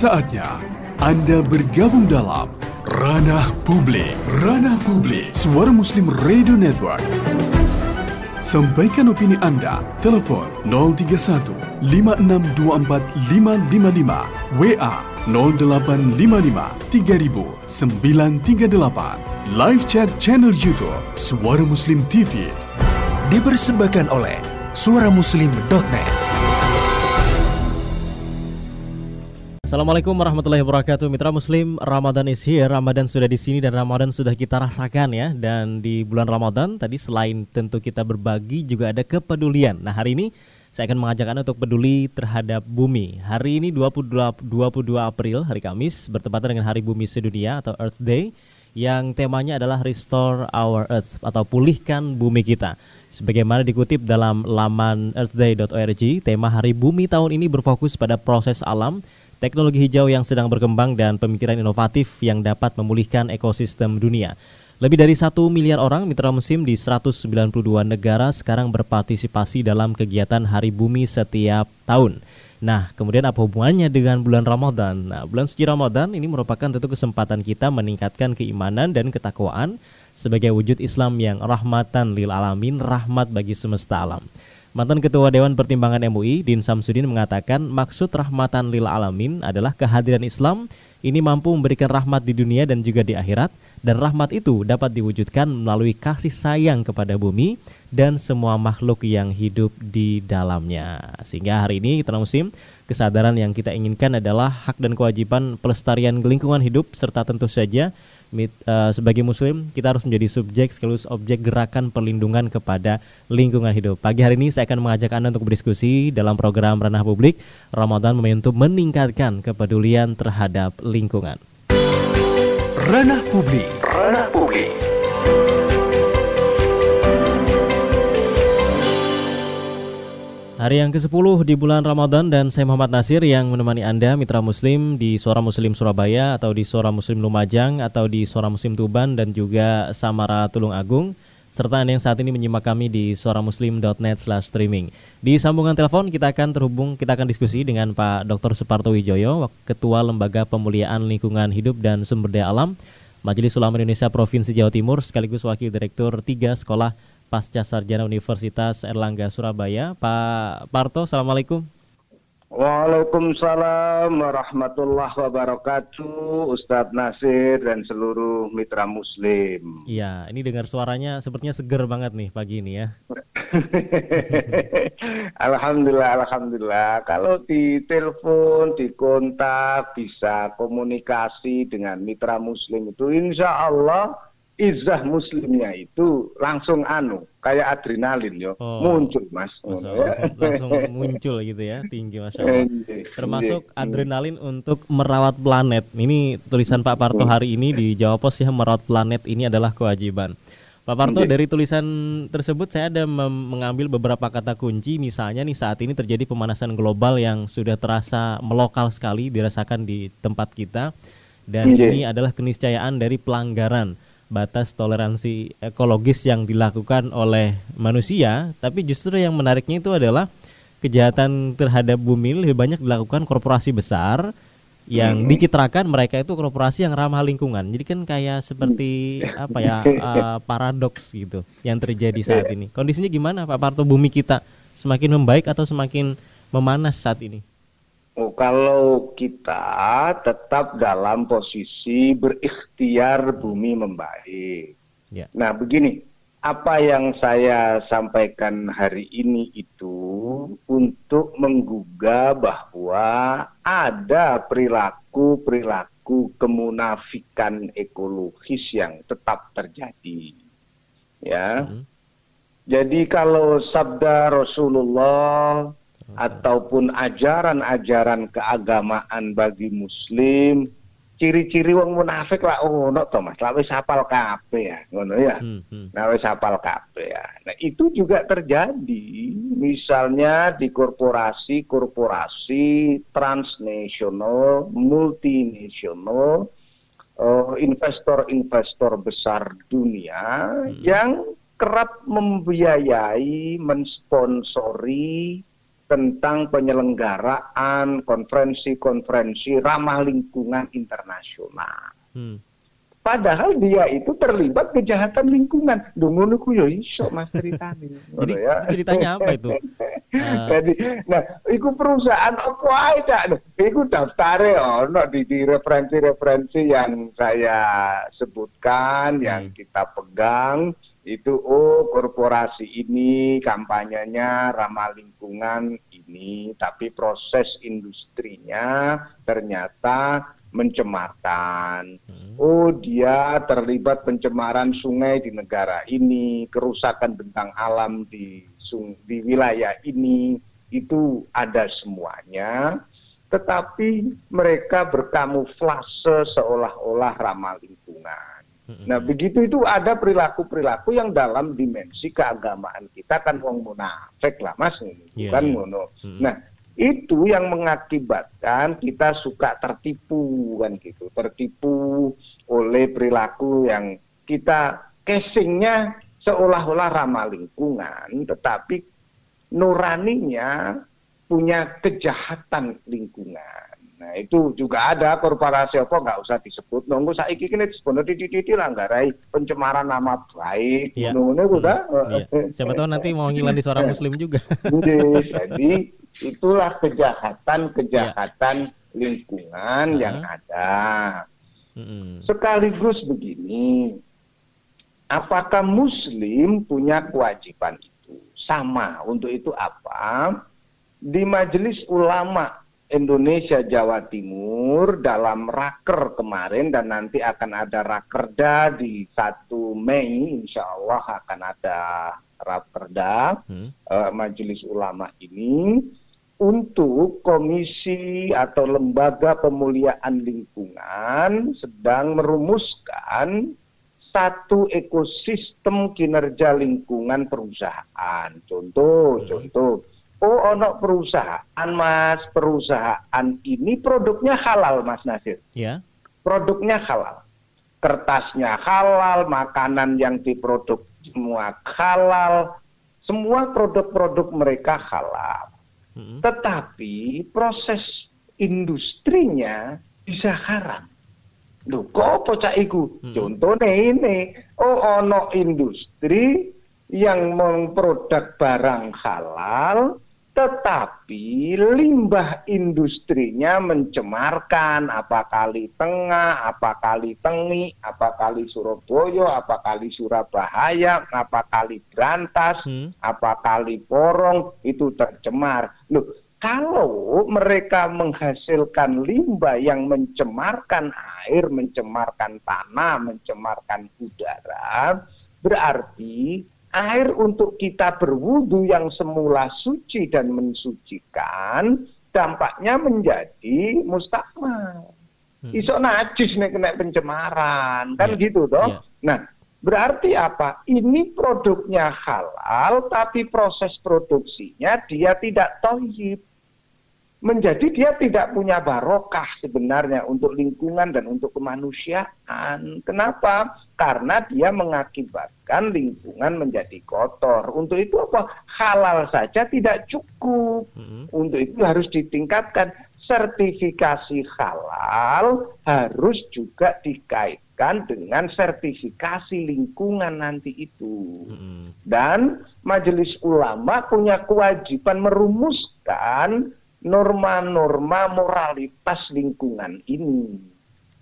Saatnya Anda bergabung dalam Ranah Publik. Ranah Publik, Suara Muslim Radio Network. Sampaikan opini Anda. Telepon 031 5624 555. WA 0855 3000 938. Live chat channel YouTube Suara Muslim TV. Dipersembahkan oleh suaramuslim.net. Assalamualaikum warahmatullahi wabarakatuh. Mitra Muslim Ramadan is here. Ramadan sudah di sini dan Ramadan sudah kita rasakan ya. Dan di bulan Ramadan tadi selain tentu kita berbagi juga ada kepedulian. Nah hari ini saya akan mengajak Anda untuk peduli terhadap bumi. Hari ini 22, 22 April hari Kamis Bertepatan dengan Hari Bumi Sedunia atau Earth Day Yang temanya adalah Restore Our Earth Atau pulihkan bumi kita. Sebagaimana dikutip dalam laman earthday.org Tema Hari Bumi tahun ini berfokus pada proses alam teknologi hijau yang sedang berkembang dan pemikiran inovatif yang dapat memulihkan ekosistem dunia. Lebih dari satu miliar orang mitra musim di 192 negara sekarang berpartisipasi dalam kegiatan Hari Bumi setiap tahun. Nah, kemudian apa hubungannya dengan bulan Ramadan? Nah, bulan suci Ramadan ini merupakan tentu kesempatan kita meningkatkan keimanan dan ketakwaan sebagai wujud Islam yang rahmatan lil alamin, rahmat bagi semesta alam. Mantan Ketua Dewan Pertimbangan MUI, Din Samsudin mengatakan maksud rahmatan lil alamin adalah kehadiran Islam ini mampu memberikan rahmat di dunia dan juga di akhirat dan rahmat itu dapat diwujudkan melalui kasih sayang kepada bumi dan semua makhluk yang hidup di dalamnya. Sehingga hari ini kita musim kesadaran yang kita inginkan adalah hak dan kewajiban pelestarian lingkungan hidup serta tentu saja uh, sebagai muslim kita harus menjadi subjek sekaligus objek gerakan perlindungan kepada lingkungan hidup. Pagi hari ini saya akan mengajak Anda untuk berdiskusi dalam program Ranah Publik Ramadan Momentum meningkatkan kepedulian terhadap lingkungan. Ranah Publik. Ranah Publik. Hari yang ke-10 di bulan Ramadan dan saya Muhammad Nasir yang menemani Anda mitra muslim di Suara Muslim Surabaya atau di Suara Muslim Lumajang atau di Suara Muslim Tuban dan juga Samara Tulung Agung serta Anda yang saat ini menyimak kami di suaramuslim.net slash streaming. Di sambungan telepon kita akan terhubung, kita akan diskusi dengan Pak Dr. Suparto Wijoyo, Ketua Lembaga Pemuliaan Lingkungan Hidup dan Sumber Daya Alam Majelis Ulama Indonesia Provinsi Jawa Timur sekaligus Wakil Direktur 3 Sekolah Pasca Sarjana Universitas Erlangga Surabaya. Pak Parto, Assalamualaikum. Waalaikumsalam warahmatullahi wabarakatuh Ustadz Nasir dan seluruh mitra muslim Iya, ini dengar suaranya sepertinya seger banget nih pagi ini ya Alhamdulillah, Alhamdulillah Kalau di telepon, di kontak, bisa komunikasi dengan mitra muslim itu Insya Allah izah muslimnya itu langsung anu kayak adrenalin yo. Oh. muncul mas. Ya. langsung muncul gitu ya tinggi masya Allah. Termasuk adrenalin untuk merawat planet. Ini tulisan Pak Parto hari ini di Jawa Pos ya merawat planet ini adalah kewajiban. Pak Parto dari tulisan tersebut saya ada mengambil beberapa kata kunci. Misalnya nih saat ini terjadi pemanasan global yang sudah terasa melokal sekali dirasakan di tempat kita. Dan ini adalah keniscayaan dari pelanggaran batas toleransi ekologis yang dilakukan oleh manusia, tapi justru yang menariknya itu adalah kejahatan terhadap bumi lebih banyak dilakukan korporasi besar yang hmm. dicitrakan mereka itu korporasi yang ramah lingkungan. Jadi kan kayak seperti apa ya uh, paradoks gitu yang terjadi saat ini. Kondisinya gimana Pak Parto bumi kita semakin membaik atau semakin memanas saat ini? Oh, kalau kita tetap dalam posisi berikhtiar bumi membaik. Ya. Nah, begini, apa yang saya sampaikan hari ini itu untuk menggugah bahwa ada perilaku-perilaku kemunafikan ekologis yang tetap terjadi. Ya. Hmm. Jadi kalau sabda Rasulullah ataupun ajaran-ajaran keagamaan bagi muslim ciri-ciri wong munafik lah oh no Thomas lah wis hafal kabeh ya ngono ya hmm, hmm. nah wis hafal kabeh ya nah itu juga terjadi misalnya di korporasi-korporasi transnasional multinasional uh, investor-investor besar dunia hmm. yang kerap membiayai mensponsori tentang penyelenggaraan konferensi-konferensi ramah lingkungan internasional. Hmm. Padahal dia itu terlibat kejahatan lingkungan. Dungono ku yo iso Mas ceritane. Jadi ya. ceritanya apa itu? Jadi, nah, itu perusahaan apa aja? Itu daftare ono di, di referensi-referensi yang saya sebutkan, hmm. yang kita pegang itu oh korporasi ini kampanyenya ramah lingkungan ini tapi proses industrinya ternyata mencemarkan. Hmm. Oh, dia terlibat pencemaran sungai di negara ini, kerusakan bentang alam di di wilayah ini itu ada semuanya. Tetapi mereka berkamuflase seolah-olah ramah lingkungan. Nah, begitu itu ada perilaku-perilaku yang dalam dimensi keagamaan kita kan wong munafik lah Mas, yeah, bukan yeah. ngono. Hmm. Nah, itu yang mengakibatkan kita suka tertipu kan gitu tertipu oleh perilaku yang kita casingnya seolah-olah ramah lingkungan tetapi nuraninya punya kejahatan lingkungan Nah itu juga ada korporasi apa nggak usah disebut. Nunggu saya ini sebenarnya titik langgarai pencemaran nama baik. Ya. Nunggu udah. Hmm. Ya. Siapa tahu nanti mau ngilang di suara Muslim juga. Jadi itulah kejahatan-kejahatan ya. lingkungan uh -huh. yang ada. Hmm. Sekaligus begini, apakah Muslim punya kewajiban itu? Sama. Untuk itu apa? Di Majelis Ulama Indonesia Jawa Timur dalam raker kemarin dan nanti akan ada rakerda di 1 Mei insya Allah akan ada rakerda hmm. uh, Majelis Ulama ini untuk komisi atau lembaga pemuliaan lingkungan sedang merumuskan satu ekosistem kinerja lingkungan perusahaan. Contoh, hmm. contoh. Oh, ono perusahaan, Mas. Perusahaan ini produknya halal, Mas Nasir. Ya. Produknya halal. Kertasnya halal, makanan yang diproduk semua halal. Semua produk-produk mereka halal Hmm. Tetapi proses industrinya bisa haram. Loh, kok pocah iku? Hmm. Contohnya ini, oh ono industri yang memproduk barang halal, tetapi limbah industrinya mencemarkan apa kali tengah, apa kali tengi, apa kali Surabaya, apa kali Surabaya, apa kali Berantas, hmm. apa kali Porong itu tercemar. Loh, kalau mereka menghasilkan limbah yang mencemarkan air, mencemarkan tanah, mencemarkan udara, berarti air untuk kita berwudu yang semula suci dan mensucikan dampaknya menjadi mustakmal. Hmm. Isok najis nih kena pencemaran kan yeah. gitu toh. Yeah. Nah berarti apa? Ini produknya halal tapi proses produksinya dia tidak toyib menjadi dia tidak punya barokah sebenarnya untuk lingkungan dan untuk kemanusiaan. Kenapa? Karena dia mengakibatkan lingkungan menjadi kotor. Untuk itu apa? Halal saja tidak cukup. Hmm. Untuk itu harus ditingkatkan. Sertifikasi halal harus juga dikaitkan dengan sertifikasi lingkungan nanti itu. Hmm. Dan Majelis Ulama punya kewajiban merumuskan norma-norma moralitas lingkungan ini.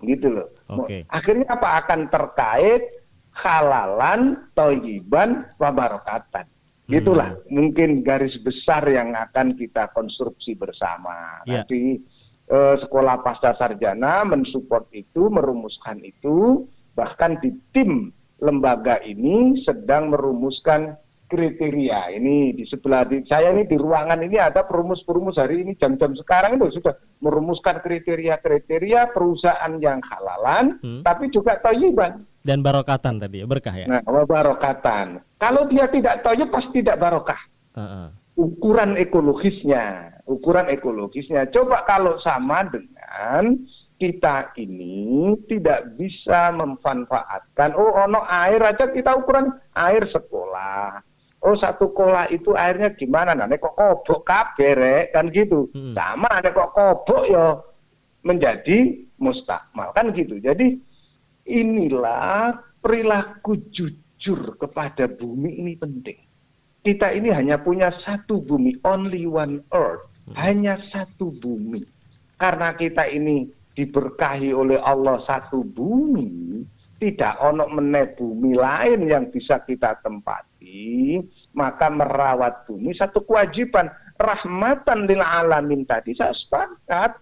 Gitu loh. Okay. Akhirnya apa akan terkait halalan, toyiban, wabarakatan. Gitulah hmm. mungkin garis besar yang akan kita konstruksi bersama. Yeah. Nanti eh, sekolah pasca sarjana mensupport itu, merumuskan itu, bahkan di tim lembaga ini sedang merumuskan kriteria. Ini di sebelah di, saya ini di ruangan ini ada perumus-perumus hari ini jam-jam sekarang itu sudah merumuskan kriteria-kriteria perusahaan yang halalan, hmm. tapi juga toyiban. Dan barokatan tadi ya berkah ya. Nah, barokatan. Kalau dia tidak toyib pasti tidak barokah. Uh -uh. Ukuran ekologisnya, ukuran ekologisnya. Coba kalau sama dengan kita ini tidak bisa memanfaatkan oh ono air aja kita ukuran air sekolah oh satu kola itu airnya gimana? Nah kok kobok kabeh kan gitu. Hmm. sama ada kok kobok ya menjadi mustakmal kan gitu. Jadi inilah perilaku jujur kepada bumi ini penting. Kita ini hanya punya satu bumi only one earth. Hmm. hanya satu bumi. Karena kita ini diberkahi oleh Allah satu bumi tidak ono meneh bumi lain yang bisa kita tempati, maka merawat bumi satu kewajiban rahmatan lil alamin tadi saya sepakat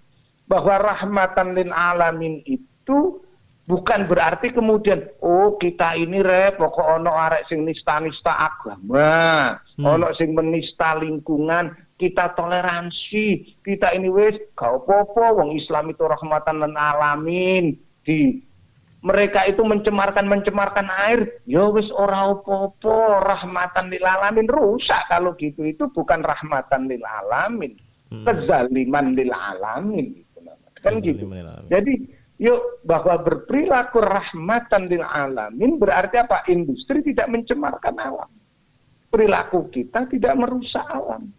bahwa rahmatan lil alamin itu bukan berarti kemudian oh kita ini re pokok ono arek sing nista-nista agama, hmm. ono sing menista lingkungan, kita toleransi, kita ini wis gak apa-apa wong Islam itu rahmatan lil alamin di mereka itu mencemarkan mencemarkan air. Ya wis ora opo-opo rahmatan lil alamin. Rusak kalau gitu. Itu bukan rahmatan lil alamin. Hmm. kezaliman lil alamin. Gitu kan gitu. jadi yuk bahwa berperilaku rahmatan lil alamin berarti apa? Industri tidak mencemarkan alam. Perilaku kita tidak merusak alam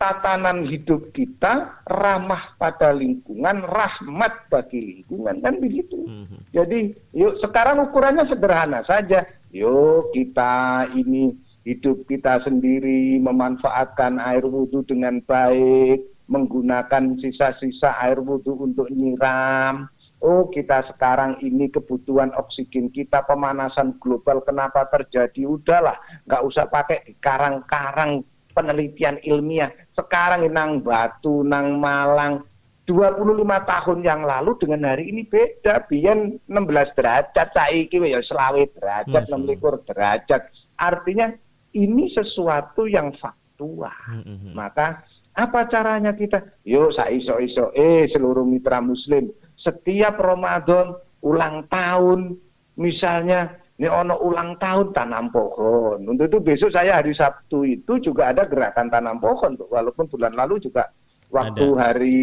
tatanan hidup kita ramah pada lingkungan, rahmat bagi lingkungan kan begitu. Mm-hmm. Jadi yuk sekarang ukurannya sederhana saja. Yuk kita ini hidup kita sendiri memanfaatkan air wudhu dengan baik, menggunakan sisa-sisa air wudhu untuk nyiram. Oh kita sekarang ini kebutuhan oksigen kita pemanasan global kenapa terjadi? Udahlah, nggak usah pakai karang-karang penelitian ilmiah. Sekarang nang Batu, nang Malang, 25 tahun yang lalu dengan hari ini beda. Biyen 16 derajat, saiki ya selawe derajat, 16 derajat. Artinya ini sesuatu yang faktual. Hmm, hmm. Maka apa caranya kita? Yuk saya iso-iso eh seluruh mitra muslim setiap Ramadan ulang tahun misalnya ini ono ulang tahun tanam pohon. Untuk itu besok saya hari Sabtu itu juga ada gerakan tanam pohon, walaupun bulan lalu juga waktu ada. hari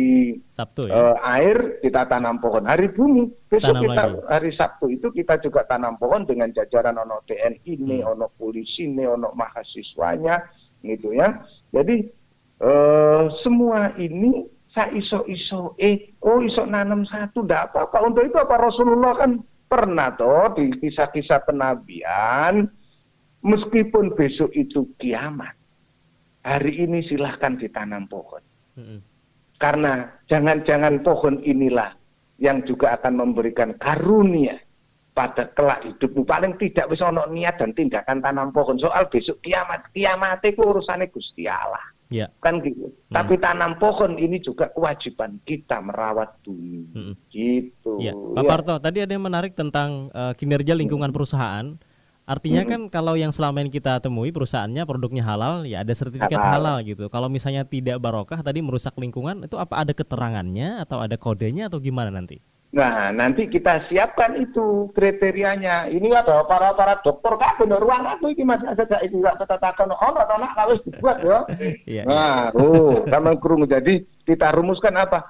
Sabtu ya? uh, air kita tanam pohon. Hari bumi besok tanam kita lagi. hari Sabtu itu kita juga tanam pohon dengan jajaran ono TNI, ini hmm. ono polisi, ini ono mahasiswanya, gitu ya. Jadi uh, semua ini saya iso-iso eh oh iso nanam satu ndak apa-apa. Untuk itu apa Rasulullah kan pernah toh di kisah-kisah penabian meskipun besok itu kiamat hari ini silahkan ditanam pohon. Hmm. karena jangan-jangan pohon inilah yang juga akan memberikan karunia pada kelak hidupmu. Paling tidak bisa ono niat dan tindakan tanam pohon. Soal besok kiamat kiamat itu urusannya Gusti Allah Ya. Kan gitu. Hmm. Tapi tanam pohon ini juga kewajiban kita merawat bumi. Hmm. Gitu. Ya. Pak ya. Parto, tadi ada yang menarik tentang uh, kinerja lingkungan hmm. perusahaan. Artinya hmm. kan kalau yang selama ini kita temui perusahaannya produknya halal, ya ada sertifikat halal. halal gitu. Kalau misalnya tidak barokah tadi merusak lingkungan, itu apa ada keterangannya atau ada kodenya atau gimana nanti? Nah, nanti kita siapkan itu kriterianya. Ini ada para para dokter kak bener ruang aku ini masih ada itu nggak tetatakan oh atau nak harus dibuat ya. Nah, oh, sama kurung jadi kita rumuskan apa?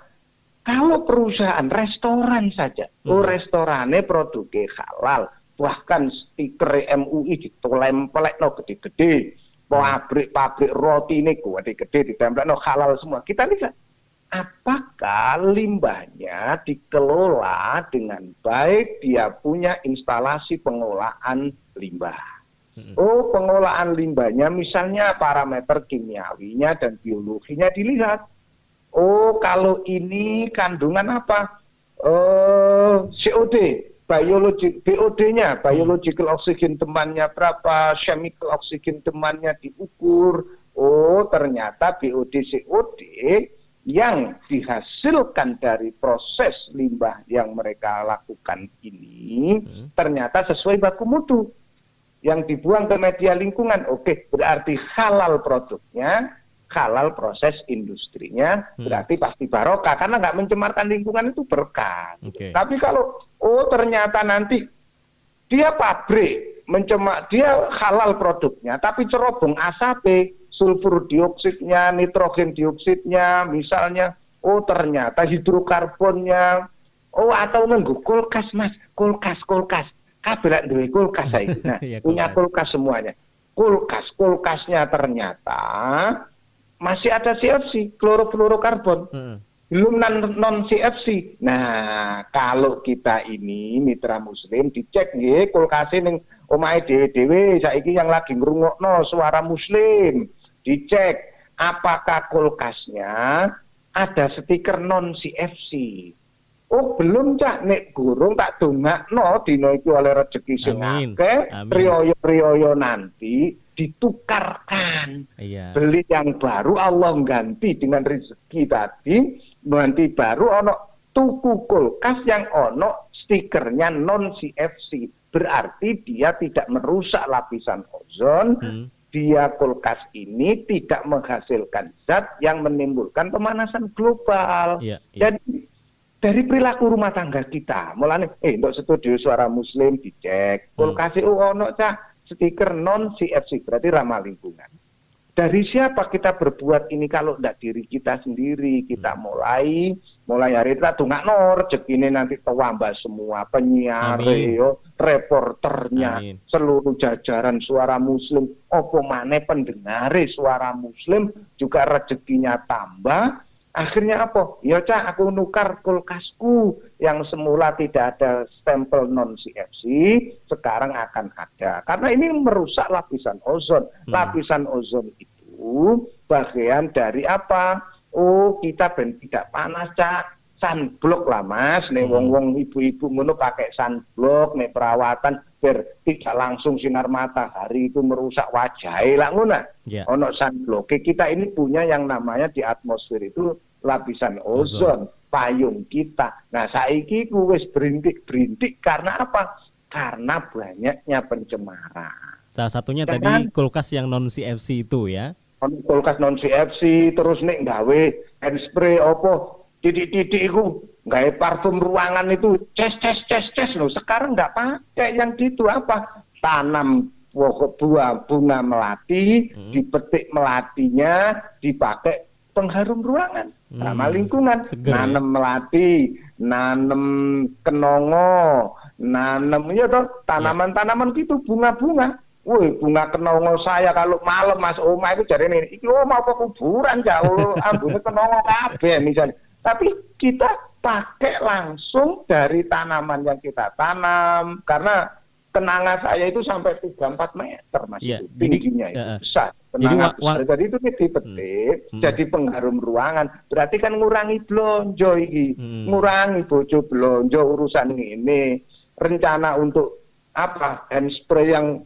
Kalau perusahaan restoran saja, hmm. oh restorannya produknya halal, bahkan stiker MUI ditolempelek no gede-gede, pabrik-pabrik roti ini gede-gede ditempel no halal semua. Kita lihat apakah limbahnya dikelola dengan baik, dia punya instalasi pengolahan limbah. Oh, pengolahan limbahnya misalnya parameter kimiawinya dan biologinya dilihat. Oh, kalau ini kandungan apa? Oh, COD, biologi, BOD-nya, biological oxygen temannya berapa, chemical oxygen temannya diukur. Oh, ternyata BOD COD yang dihasilkan dari proses limbah yang mereka lakukan ini hmm. ternyata sesuai baku mutu yang dibuang ke media lingkungan oke berarti halal produknya halal proses industrinya hmm. berarti pasti barokah karena nggak mencemarkan lingkungan itu berkah okay. tapi kalau oh ternyata nanti dia pabrik mencemak dia halal produknya tapi cerobong asap sulfur dioksidnya, nitrogen dioksidnya, misalnya, oh ternyata hidrokarbonnya, oh atau nunggu kulkas mas, kulkas, kulkas, kabelan dua kulkas saya, nah, ya, punya kulkas. semuanya. kulkas kulkasnya ternyata masih ada CFC klorofluorokarbon. Hmm. belum non, non CFC nah kalau kita ini mitra muslim dicek nih kulkasnya ning omahe dhewe-dhewe saiki yang lagi ngrungokno suara muslim dicek apakah kulkasnya ada stiker non CFC Oh belum cak. Nek gurung tak no dino itu oleh rezeki sing akeh rioyo-rioyo nanti ditukarkan. Iya. beli yang baru Allah ganti dengan rezeki tadi nanti baru ono tuku kulkas yang ono stikernya non CFC berarti dia tidak merusak lapisan ozon hmm. Dia kulkas ini tidak menghasilkan zat yang menimbulkan pemanasan global iya, iya. jadi dari perilaku rumah tangga kita. Mulane eh untuk studio suara muslim dicek, kulkas hmm. ono cah stiker non CFC berarti ramah lingkungan. Dari siapa kita berbuat ini kalau tidak diri kita sendiri? Kita hmm. mulai mulai hari tungak nor ini nanti tewambah semua penyiar, yo, reporternya, Amin. seluruh jajaran suara muslim, opo mana pendengar suara muslim juga rezekinya tambah Akhirnya apa? Ya cak aku nukar kulkasku yang semula tidak ada stempel non CFC, sekarang akan ada. Karena ini merusak lapisan ozon. Hmm. Lapisan ozon itu bagian dari apa? Oh kita ben tidak panas cak. Sunblock lah mas, nih hmm. wong wong ibu-ibu ngono pakai sunblock, nih perawatan biar tidak langsung sinar matahari itu merusak wajah lah ngono. Yeah. Ono sunblock. Kita ini punya yang namanya di atmosfer itu lapisan ozon, payung kita. Nah, saiki ku wis berintik-berintik karena apa? Karena banyaknya pencemaran. Salah satunya ya tadi kan? kulkas yang non CFC itu ya. Kulkas non CFC terus nih gawe hand spray opo titik-titik itu gawe parfum ruangan itu ces ces ces ces loh sekarang nggak pakai yang gitu. Apa? Tanam buah bunga melati hmm. dipetik melatinya dipakai pengharum ruangan. Hmm. ramah lingkungan. Seger, ya? nanem melati nanem kenongo nanem ya toh tanaman-tanaman gitu bunga-bunga Woi bunga kenongo saya kalau malam mas Oma itu jadi ini, iki oh mau kuburan jauh, ambune kenongo kabe misalnya. Tapi kita pakai langsung dari tanaman yang kita tanam karena kenanga saya itu sampai 3-4 meter mas. Ya, tingginya jadi, itu uh, besar. Kenanga jadi, jadi itu dipetik hmm, hmm. jadi pengharum ruangan. Berarti kan ngurangi blonjo ini hmm. ngurangi bojo blonjo urusan ini. Rencana untuk apa? Hand spray yang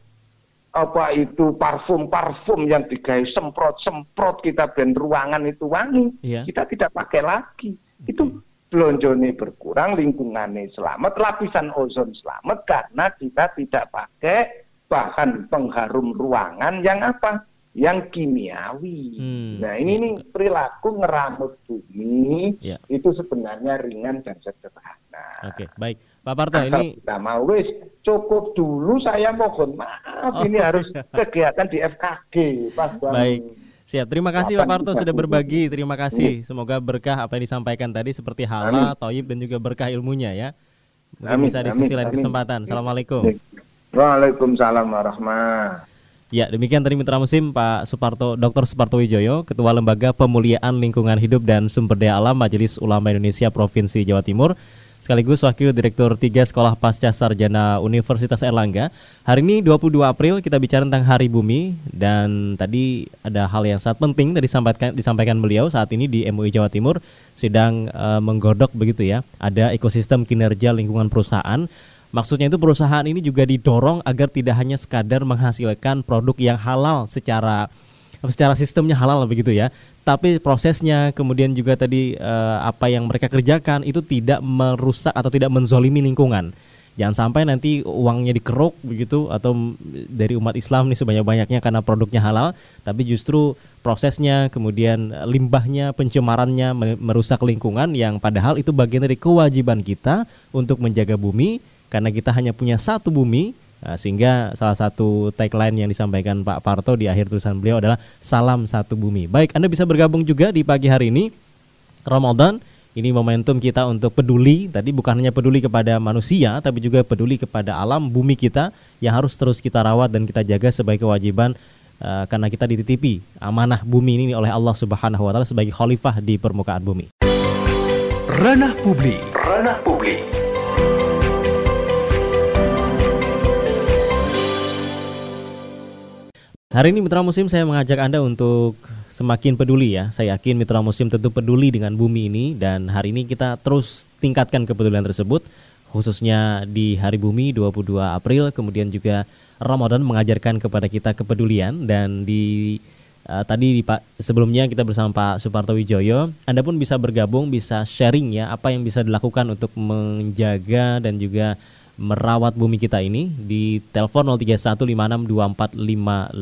apa itu parfum parfum yang digawe semprot semprot kita ben ruangan itu wangi yeah. kita tidak pakai lagi okay. itu ini berkurang, lingkungannya selamat, lapisan ozon selamat karena kita tidak pakai bahan pengharum ruangan yang apa? Yang kimiawi. Hmm, nah ini ya. nih perilaku ngeramut bumi ya. itu sebenarnya ringan dan sederhana. Oke, baik. Pak Parto ini kita mau wis cukup dulu saya mohon maaf oh. ini harus kegiatan di FKG Pak Baik. Siap, terima kasih Pak Parto sudah berbagi. Terima kasih. Semoga berkah apa yang disampaikan tadi seperti halal, toyib dan juga berkah ilmunya ya. Mungkin amin, bisa diskusi lain kesempatan. Assalamualaikum. Waalaikumsalam warahmatullahi Ya, demikian tadi Mitra Musim Pak Suparto, Dr. Suparto Wijoyo, Ketua Lembaga Pemuliaan Lingkungan Hidup dan Sumber Daya Alam Majelis Ulama Indonesia Provinsi Jawa Timur sekaligus Wakil Direktur 3 Sekolah Pasca Sarjana Universitas Erlangga. Hari ini 22 April kita bicara tentang Hari Bumi dan tadi ada hal yang sangat penting tadi disampaikan disampaikan beliau saat ini di MUI Jawa Timur sedang uh, menggodok begitu ya. Ada ekosistem kinerja lingkungan perusahaan. Maksudnya itu perusahaan ini juga didorong agar tidak hanya sekadar menghasilkan produk yang halal secara secara sistemnya halal begitu ya, tapi prosesnya kemudian juga tadi uh, apa yang mereka kerjakan itu tidak merusak atau tidak menzolimi lingkungan. Jangan sampai nanti uangnya dikeruk begitu atau dari umat Islam nih sebanyak-banyaknya karena produknya halal, tapi justru prosesnya kemudian limbahnya, pencemarannya merusak lingkungan yang padahal itu bagian dari kewajiban kita untuk menjaga bumi karena kita hanya punya satu bumi sehingga salah satu tagline yang disampaikan Pak Parto di akhir tulisan beliau adalah salam satu bumi. Baik, Anda bisa bergabung juga di pagi hari ini Ramadan Ini momentum kita untuk peduli, tadi bukan hanya peduli kepada manusia, tapi juga peduli kepada alam bumi kita yang harus terus kita rawat dan kita jaga sebagai kewajiban uh, karena kita dititipi amanah bumi ini oleh Allah Subhanahu wa taala sebagai khalifah di permukaan bumi. Ranah publik. Ranah publik. Hari ini Mitra Muslim saya mengajak Anda untuk semakin peduli ya. Saya yakin mitra muslim tentu peduli dengan bumi ini dan hari ini kita terus tingkatkan kepedulian tersebut khususnya di Hari Bumi 22 April. Kemudian juga Ramadan mengajarkan kepada kita kepedulian. Dan di uh, tadi di Pak sebelumnya kita bersama Pak Suparto Wijoyo. Anda pun bisa bergabung bisa sharing ya apa yang bisa dilakukan untuk menjaga dan juga merawat bumi kita ini di telepon 0315624555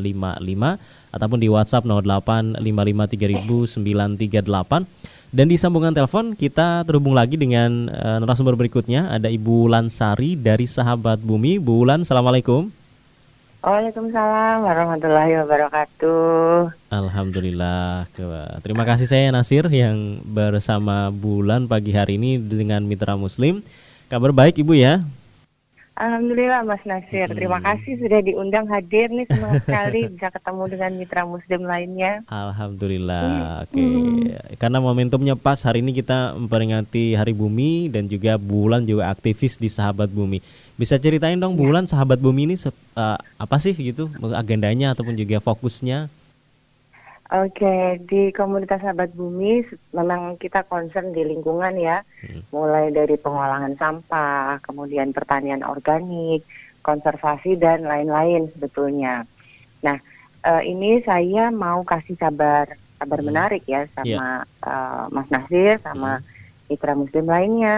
ataupun di WhatsApp 0855300938 dan di sambungan telepon kita terhubung lagi dengan uh, narasumber berikutnya ada Ibu Lansari dari Sahabat Bumi. Bu Lan, Assalamualaikum. Waalaikumsalam warahmatullahi wabarakatuh. Alhamdulillah. Terima kasih saya Nasir yang bersama Bulan pagi hari ini dengan Mitra Muslim. Kabar baik Ibu ya? Alhamdulillah Mas Nasir, hmm. terima kasih sudah diundang hadir nih senang sekali bisa ketemu dengan mitra muslim lainnya. Alhamdulillah, hmm. oke. Okay. Hmm. Karena momentumnya pas hari ini kita memperingati Hari Bumi dan juga Bulan juga aktivis di Sahabat Bumi. Bisa ceritain dong ya. Bulan Sahabat Bumi ini uh, apa sih gitu agendanya ataupun juga fokusnya? Oke, di komunitas sahabat bumi memang kita concern di lingkungan ya, hmm. mulai dari pengolahan sampah, kemudian pertanian organik, konservasi dan lain-lain sebetulnya. Nah, uh, ini saya mau kasih kabar kabar hmm. menarik ya sama yeah. Iya. uh, Mas Nasir sama hmm. mitra muslim lainnya.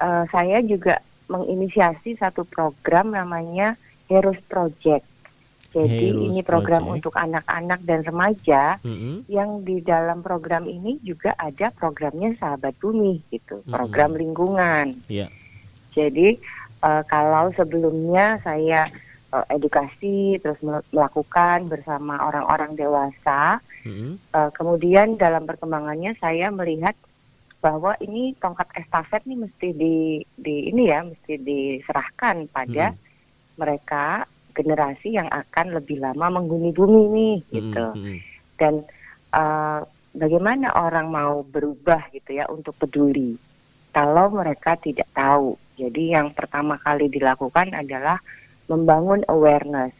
Uh, saya juga menginisiasi satu program namanya Heroes Project. Jadi Heroes ini program Project. untuk anak-anak dan remaja mm-hmm. yang di dalam program ini juga ada programnya Sahabat Bumi gitu, mm-hmm. program lingkungan. Yeah. Jadi uh, kalau sebelumnya saya uh, edukasi terus melakukan bersama orang-orang dewasa, mm-hmm. uh, kemudian dalam perkembangannya saya melihat bahwa ini tongkat estafet nih mesti di, di ini ya mesti diserahkan pada mm-hmm. mereka generasi yang akan lebih lama menghuni bumi nih gitu. Mm -hmm. Dan uh, bagaimana orang mau berubah gitu ya untuk peduli kalau mereka tidak tahu. Jadi yang pertama kali dilakukan adalah membangun awareness.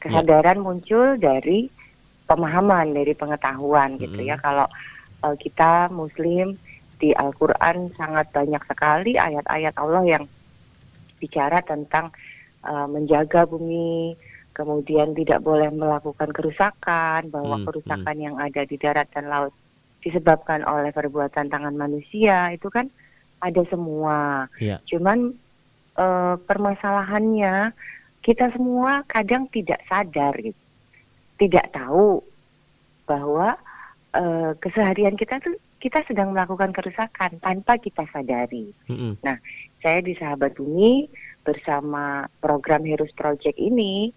Kesadaran yeah. muncul dari pemahaman, dari pengetahuan gitu mm -hmm. ya. Kalau uh, kita muslim di Al-Qur'an sangat banyak sekali ayat-ayat Allah yang bicara tentang uh, menjaga bumi, kemudian tidak boleh melakukan kerusakan, bahwa hmm, kerusakan hmm. yang ada di darat dan laut disebabkan oleh perbuatan tangan manusia itu kan ada semua. Yeah. Cuman uh, permasalahannya kita semua kadang tidak sadar, gitu. tidak tahu bahwa uh, keseharian kita tuh kita sedang melakukan kerusakan tanpa kita sadari. Mm -hmm. Nah, saya di Sahabat Bumi bersama program Heroes Project ini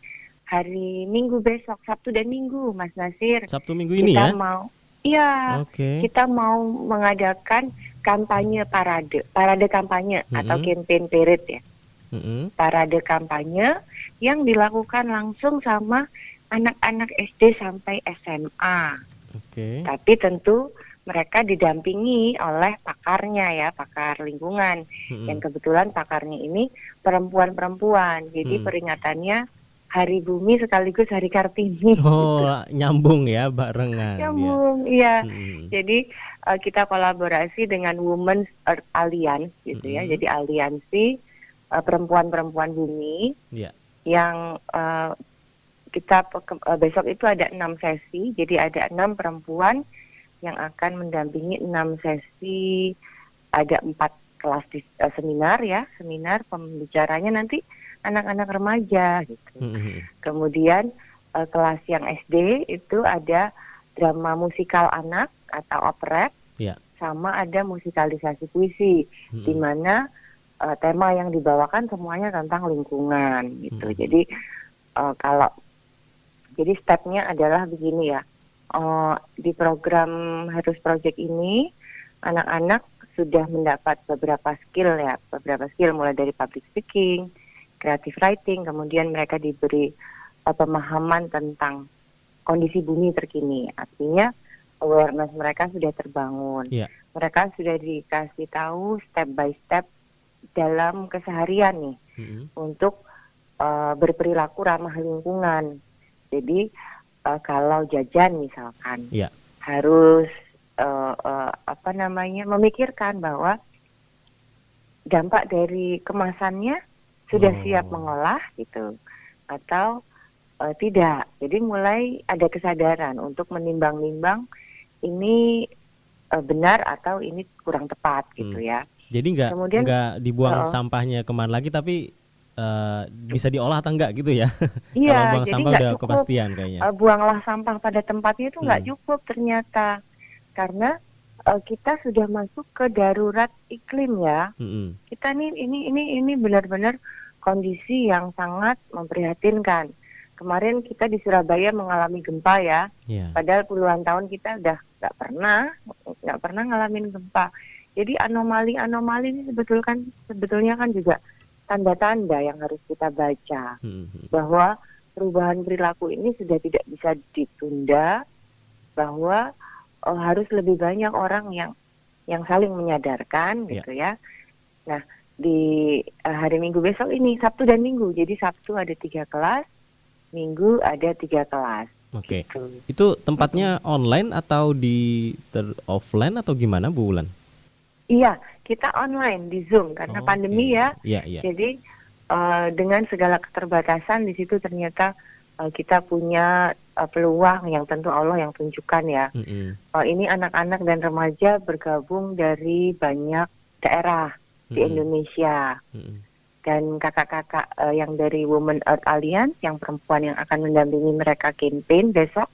hari Minggu besok Sabtu dan Minggu Mas Nasir. Sabtu Minggu ini kita ya? mau Iya, okay. kita mau mengadakan kampanye parade, parade kampanye mm -hmm. atau campaign parade ya. Mm -hmm. Parade kampanye yang dilakukan langsung sama anak-anak SD sampai SMA. Okay. Tapi tentu mereka didampingi oleh pakarnya ya, pakar lingkungan. Hmm. Yang kebetulan pakarnya ini perempuan-perempuan. Jadi hmm. peringatannya Hari Bumi sekaligus Hari Kartini. Oh, gitu. nyambung ya barengan. Ya. Nyambung, iya. Ya. Hmm. Jadi uh, kita kolaborasi dengan Women's Earth Alliance gitu ya. hmm. ya. Jadi aliansi uh, perempuan-perempuan bumi. Yeah. Yang uh, kita uh, besok itu ada enam sesi. Jadi ada enam perempuan yang akan mendampingi enam sesi, ada empat kelas di, uh, seminar ya, seminar pembicaranya nanti anak-anak remaja gitu. Mm-hmm. Kemudian uh, kelas yang SD itu ada drama musikal anak atau operet, yeah. sama ada musikalisasi puisi, mm-hmm. di mana uh, tema yang dibawakan semuanya tentang lingkungan gitu. Mm-hmm. Jadi uh, kalau jadi stepnya adalah begini ya uh, di program Harus Project ini anak-anak sudah mendapat beberapa skill ya, beberapa skill mulai dari public speaking, creative writing, kemudian mereka diberi uh, pemahaman tentang kondisi bumi terkini. Artinya awareness mereka sudah terbangun. Yeah. Mereka sudah dikasih tahu step by step dalam keseharian nih mm -hmm. untuk uh, berperilaku ramah lingkungan. Jadi uh, kalau jajan misalkan yeah. harus uh, uh, apa namanya memikirkan bahwa dampak dari kemasannya sudah oh. siap mengolah gitu atau uh, tidak. Jadi mulai ada kesadaran untuk menimbang-nimbang ini uh, benar atau ini kurang tepat gitu hmm. ya. Jadi nggak nggak dibuang uh, sampahnya ke mana lagi tapi uh, bisa diolah atau enggak gitu ya? Iya, Kalau buang jadi sampah udah cukup, kepastian kayaknya. Uh, buanglah sampah pada tempatnya itu nggak hmm. cukup ternyata karena uh, kita sudah masuk ke darurat iklim ya. Hmm. Kita nih ini ini ini benar-benar kondisi yang sangat memprihatinkan. Kemarin kita di Surabaya mengalami gempa ya, yeah. padahal puluhan tahun kita udah nggak pernah nggak pernah ngalamin gempa. Jadi anomali-anomali ini sebetulnya kan sebetulnya kan juga tanda-tanda yang harus kita baca hmm. bahwa perubahan perilaku ini sudah tidak bisa ditunda, bahwa oh, harus lebih banyak orang yang yang saling menyadarkan yeah. gitu ya. Nah di uh, hari Minggu besok ini Sabtu dan Minggu, jadi Sabtu ada tiga kelas, Minggu ada tiga kelas. Oke, okay. gitu. itu tempatnya online atau di ter offline atau gimana Bu Wulan? Iya, kita online di Zoom karena oh, pandemi okay. ya. Yeah, yeah. Jadi uh, dengan segala keterbatasan di situ ternyata uh, kita punya uh, peluang yang tentu Allah yang tunjukkan ya. Mm -hmm. uh, ini anak-anak dan remaja bergabung dari banyak daerah mm -hmm. di Indonesia. Mm -hmm. Dan kakak-kakak uh, yang dari Women Earth Alliance, yang perempuan yang akan mendampingi mereka campaign besok,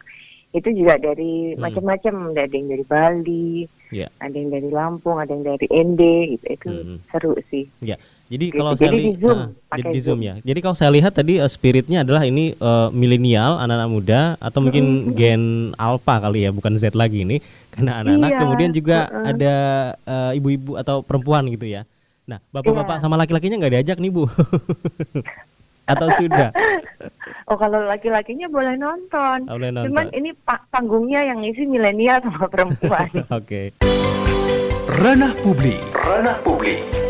itu juga dari hmm. macam-macam. Ada yang dari Bali, yeah. ada yang dari Lampung, ada yang dari ND. Itu, itu hmm. seru sih. Yeah. Jadi gitu. kalau jadi saya di Zoom, uh, jadi di Zoom, ya. Jadi kalau saya lihat tadi uh, spiritnya adalah ini uh, milenial, anak-anak muda atau mungkin gen alpha kali ya, bukan Z lagi ini. Karena anak-anak iya. kemudian juga uh -uh. ada ibu-ibu uh, atau perempuan gitu ya. Nah, bapak-bapak yeah. sama laki-lakinya nggak diajak nih, Bu. atau sudah? Oh, kalau laki-lakinya boleh nonton. Oh, boleh nonton. Cuman ini panggungnya yang isi milenial sama perempuan. Oke. okay. Ranah publik. Ranah publik.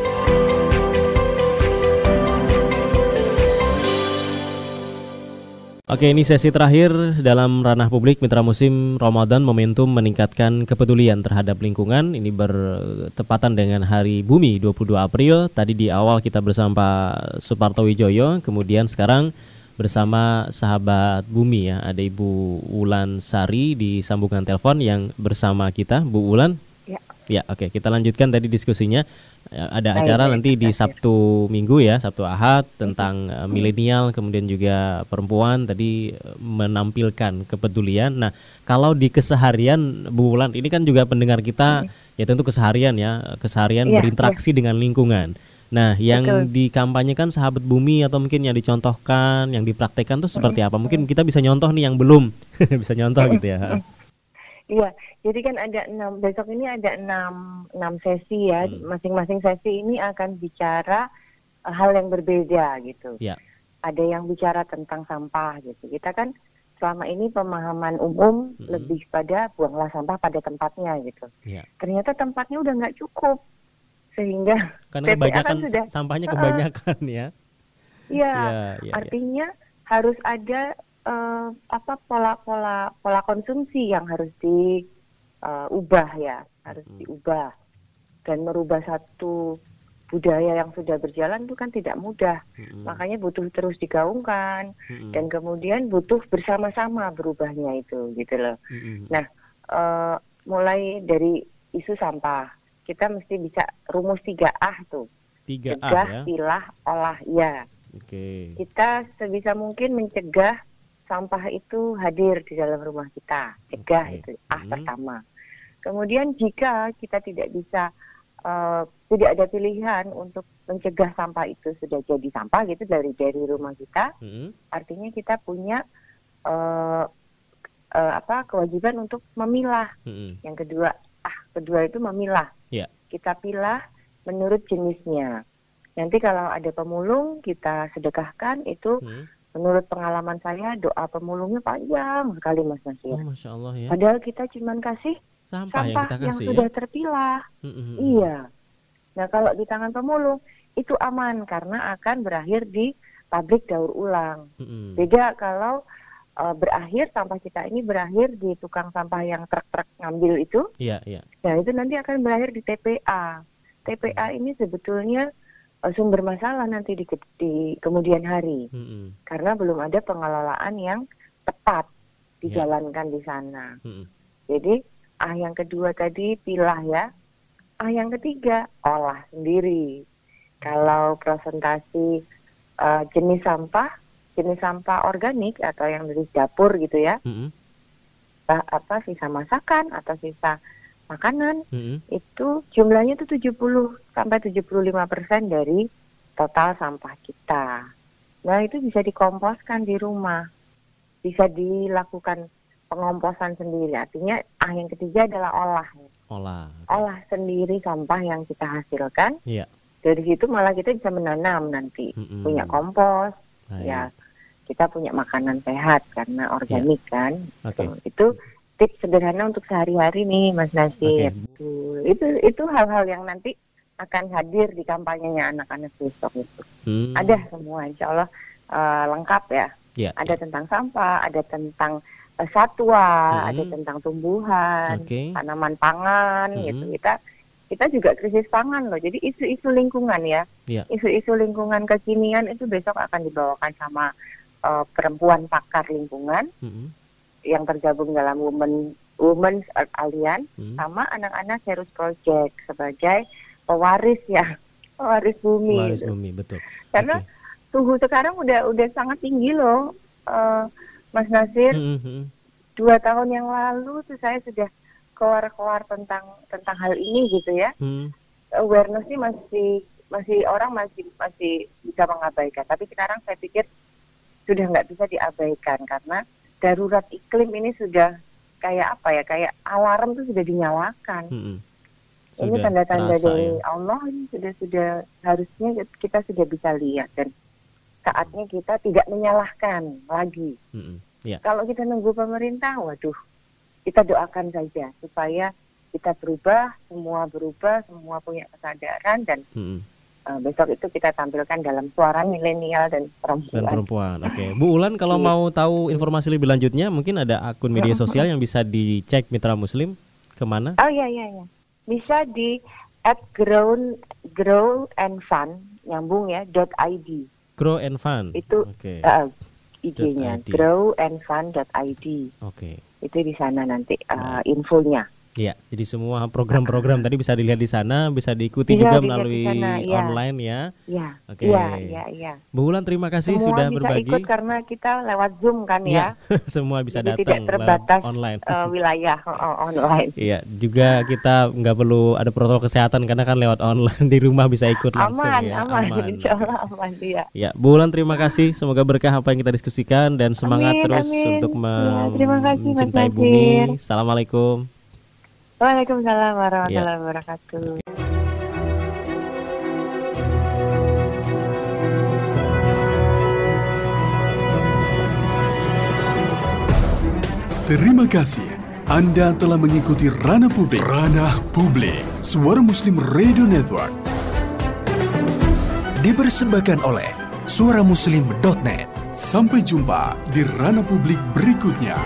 Oke, ini sesi terakhir dalam ranah publik Mitra Musim Ramadan momentum meningkatkan kepedulian terhadap lingkungan. Ini bertepatan dengan Hari Bumi 22 April. Tadi di awal kita bersama Pak Suparto Wijoyo, kemudian sekarang bersama sahabat Bumi ya. Ada Ibu Wulan Sari di sambungan telepon yang bersama kita. Bu Wulan. Ya. Oke, kita lanjutkan tadi diskusinya. Ya, ada baik, acara baik, nanti di Sabtu Minggu ya, Sabtu Ahad tentang uh, milenial kemudian juga perempuan tadi uh, menampilkan kepedulian. Nah, kalau di keseharian Bu Wulan ini kan juga pendengar kita hmm. ya tentu keseharian ya, keseharian ya, berinteraksi ya. dengan lingkungan. Nah, yang Betul. dikampanyekan sahabat bumi atau mungkin yang dicontohkan, yang dipraktekkan tuh seperti apa? Mungkin kita bisa nyontoh nih yang belum bisa nyontoh gitu ya. Iya, jadi kan ada enam besok ini ada enam enam sesi ya. Hmm. Masing-masing sesi ini akan bicara uh, hal yang berbeda gitu. Ya. Ada yang bicara tentang sampah gitu. Kita kan selama ini pemahaman umum hmm. lebih pada buanglah sampah pada tempatnya gitu. Ya. Ternyata tempatnya udah nggak cukup sehingga karena kebanyakan kan sudah, sampahnya kebanyakan uh, ya. Iya, ya, ya, artinya ya. harus ada uh, apa pola-pola pola konsumsi yang harus diubah uh, ya harus hmm. diubah dan merubah satu budaya yang sudah berjalan itu kan tidak mudah hmm. makanya butuh terus digaungkan hmm. dan kemudian butuh bersama-sama berubahnya itu gitu loh hmm. nah uh, mulai dari isu sampah kita mesti bisa rumus tiga ah tuh tiga cegah ya? pilah olah ya okay. kita sebisa mungkin mencegah sampah itu hadir di dalam rumah kita. Cegah okay. itu ah hmm. pertama. Kemudian jika kita tidak bisa uh, tidak ada pilihan untuk mencegah sampah itu sudah jadi sampah gitu dari dari rumah kita, hmm. artinya kita punya uh, uh, apa kewajiban untuk memilah. Hmm. Yang kedua, ah kedua itu memilah. Yeah. kita pilah menurut jenisnya. Nanti kalau ada pemulung kita sedekahkan itu hmm. Menurut pengalaman saya doa pemulungnya panjang sekali Mas Nasir. Oh, Masya Allah ya. Padahal kita cuma kasih sampah, sampah yang, yang sudah ya? terpilah. Hmm, hmm, iya. Nah kalau di tangan pemulung itu aman karena akan berakhir di pabrik daur ulang. Hmm. Beda kalau uh, berakhir sampah kita ini berakhir di tukang sampah yang truk-truk ngambil itu. Iya, iya. Nah, itu nanti akan berakhir di TPA. TPA ini sebetulnya uh, sumber masalah nanti di, di kemudian hari mm-hmm. karena belum ada pengelolaan yang tepat dijalankan yeah. di sana. Mm-hmm. Jadi ah yang kedua tadi pilah ya, ah yang ketiga olah sendiri. Kalau presentasi uh, jenis sampah, jenis sampah organik atau yang dari dapur gitu ya, mm-hmm. apa sisa masakan atau sisa makanan mm-hmm. itu jumlahnya itu 70 sampai 75 persen dari total sampah kita. Nah itu bisa dikomposkan di rumah, bisa dilakukan pengomposan sendiri. Artinya ah yang ketiga adalah olah. Olah. Okay. Olah sendiri sampah yang kita hasilkan. Iya. Dari situ malah kita bisa menanam nanti, mm-hmm. punya kompos, Baik. ya kita punya makanan sehat karena organik yeah. kan. Okay. Itu tips sederhana untuk sehari-hari nih Mas Nasir. Okay. Itu itu hal-hal yang nanti akan hadir di kampanyenya anak-anak besok itu. Hmm. Ada semua Insya Allah uh, lengkap ya. Yeah, ada yeah. tentang sampah, ada tentang uh, satwa, hmm. ada tentang tumbuhan, okay. tanaman pangan hmm. gitu. Kita kita juga krisis pangan loh. Jadi isu-isu lingkungan ya. Yeah. Isu-isu lingkungan kekinian itu besok akan dibawakan sama uh, perempuan pakar lingkungan. Hmm yang tergabung dalam Women Women's Earth Alliance hmm. sama anak-anak Serus Project sebagai pewaris ya pewaris bumi. Pewaris bumi betul. Karena okay. suhu sekarang udah udah sangat tinggi loh, uh, Mas Nasir. Hmm, hmm, hmm. Dua tahun yang lalu tuh saya sudah keluar-keluar tentang tentang hal ini gitu ya. Hmm. Awareness sih masih masih orang masih masih bisa mengabaikan. Tapi sekarang saya pikir sudah nggak bisa diabaikan karena darurat iklim ini sudah kayak apa ya kayak alarm tuh sudah dinyalakan. Hmm. ini tanda-tanda dari ya. Allah ini sudah sudah harusnya kita sudah bisa lihat dan saatnya kita tidak menyalahkan lagi. Hmm. Yeah. Kalau kita nunggu pemerintah, waduh, kita doakan saja supaya kita berubah, semua berubah, semua punya kesadaran dan hmm uh, besok itu kita tampilkan dalam suara milenial dan perempuan. Dan perempuan. Oke, okay. Bu Ulan kalau iya. mau tahu informasi lebih lanjutnya, mungkin ada akun media sosial yang bisa dicek Mitra Muslim ke mana? Oh iya iya iya, bisa di at grow grow and fun nyambung ya dot id. Grow and fun. Itu okay. uh, IG-nya grow and fun dot id. Oke. Okay. Itu di sana nanti uh, infonya. Iya, jadi semua program-program tadi bisa dilihat di sana, bisa diikuti juga melalui ya. online ya. Iya. Oke. Iya, iya, iya. Bu Wulan terima kasih semua sudah bisa berbagi. ikut karena kita lewat Zoom kan ya. ya. semua bisa jadi datang tidak terbatas online. Uh, wilayah uh, online. Iya, juga kita nggak perlu ada protokol kesehatan karena kan lewat online di rumah bisa ikut langsung aman, ya. Aman, aman. Insyaallah aman ya. Ya, Bu Wulan terima kasih. Semoga berkah apa yang kita diskusikan dan semangat amin, terus amin. untuk ya, mencintai bumi. Assalamualaikum. Waalaikumsalam warahmatullahi ya. wabarakatuh. Terima kasih. Anda telah mengikuti Ranah Publik. Ranah Publik. Suara Muslim Radio Network. Dipersembahkan oleh suaramuslim.net. Sampai jumpa di Ranah Publik berikutnya.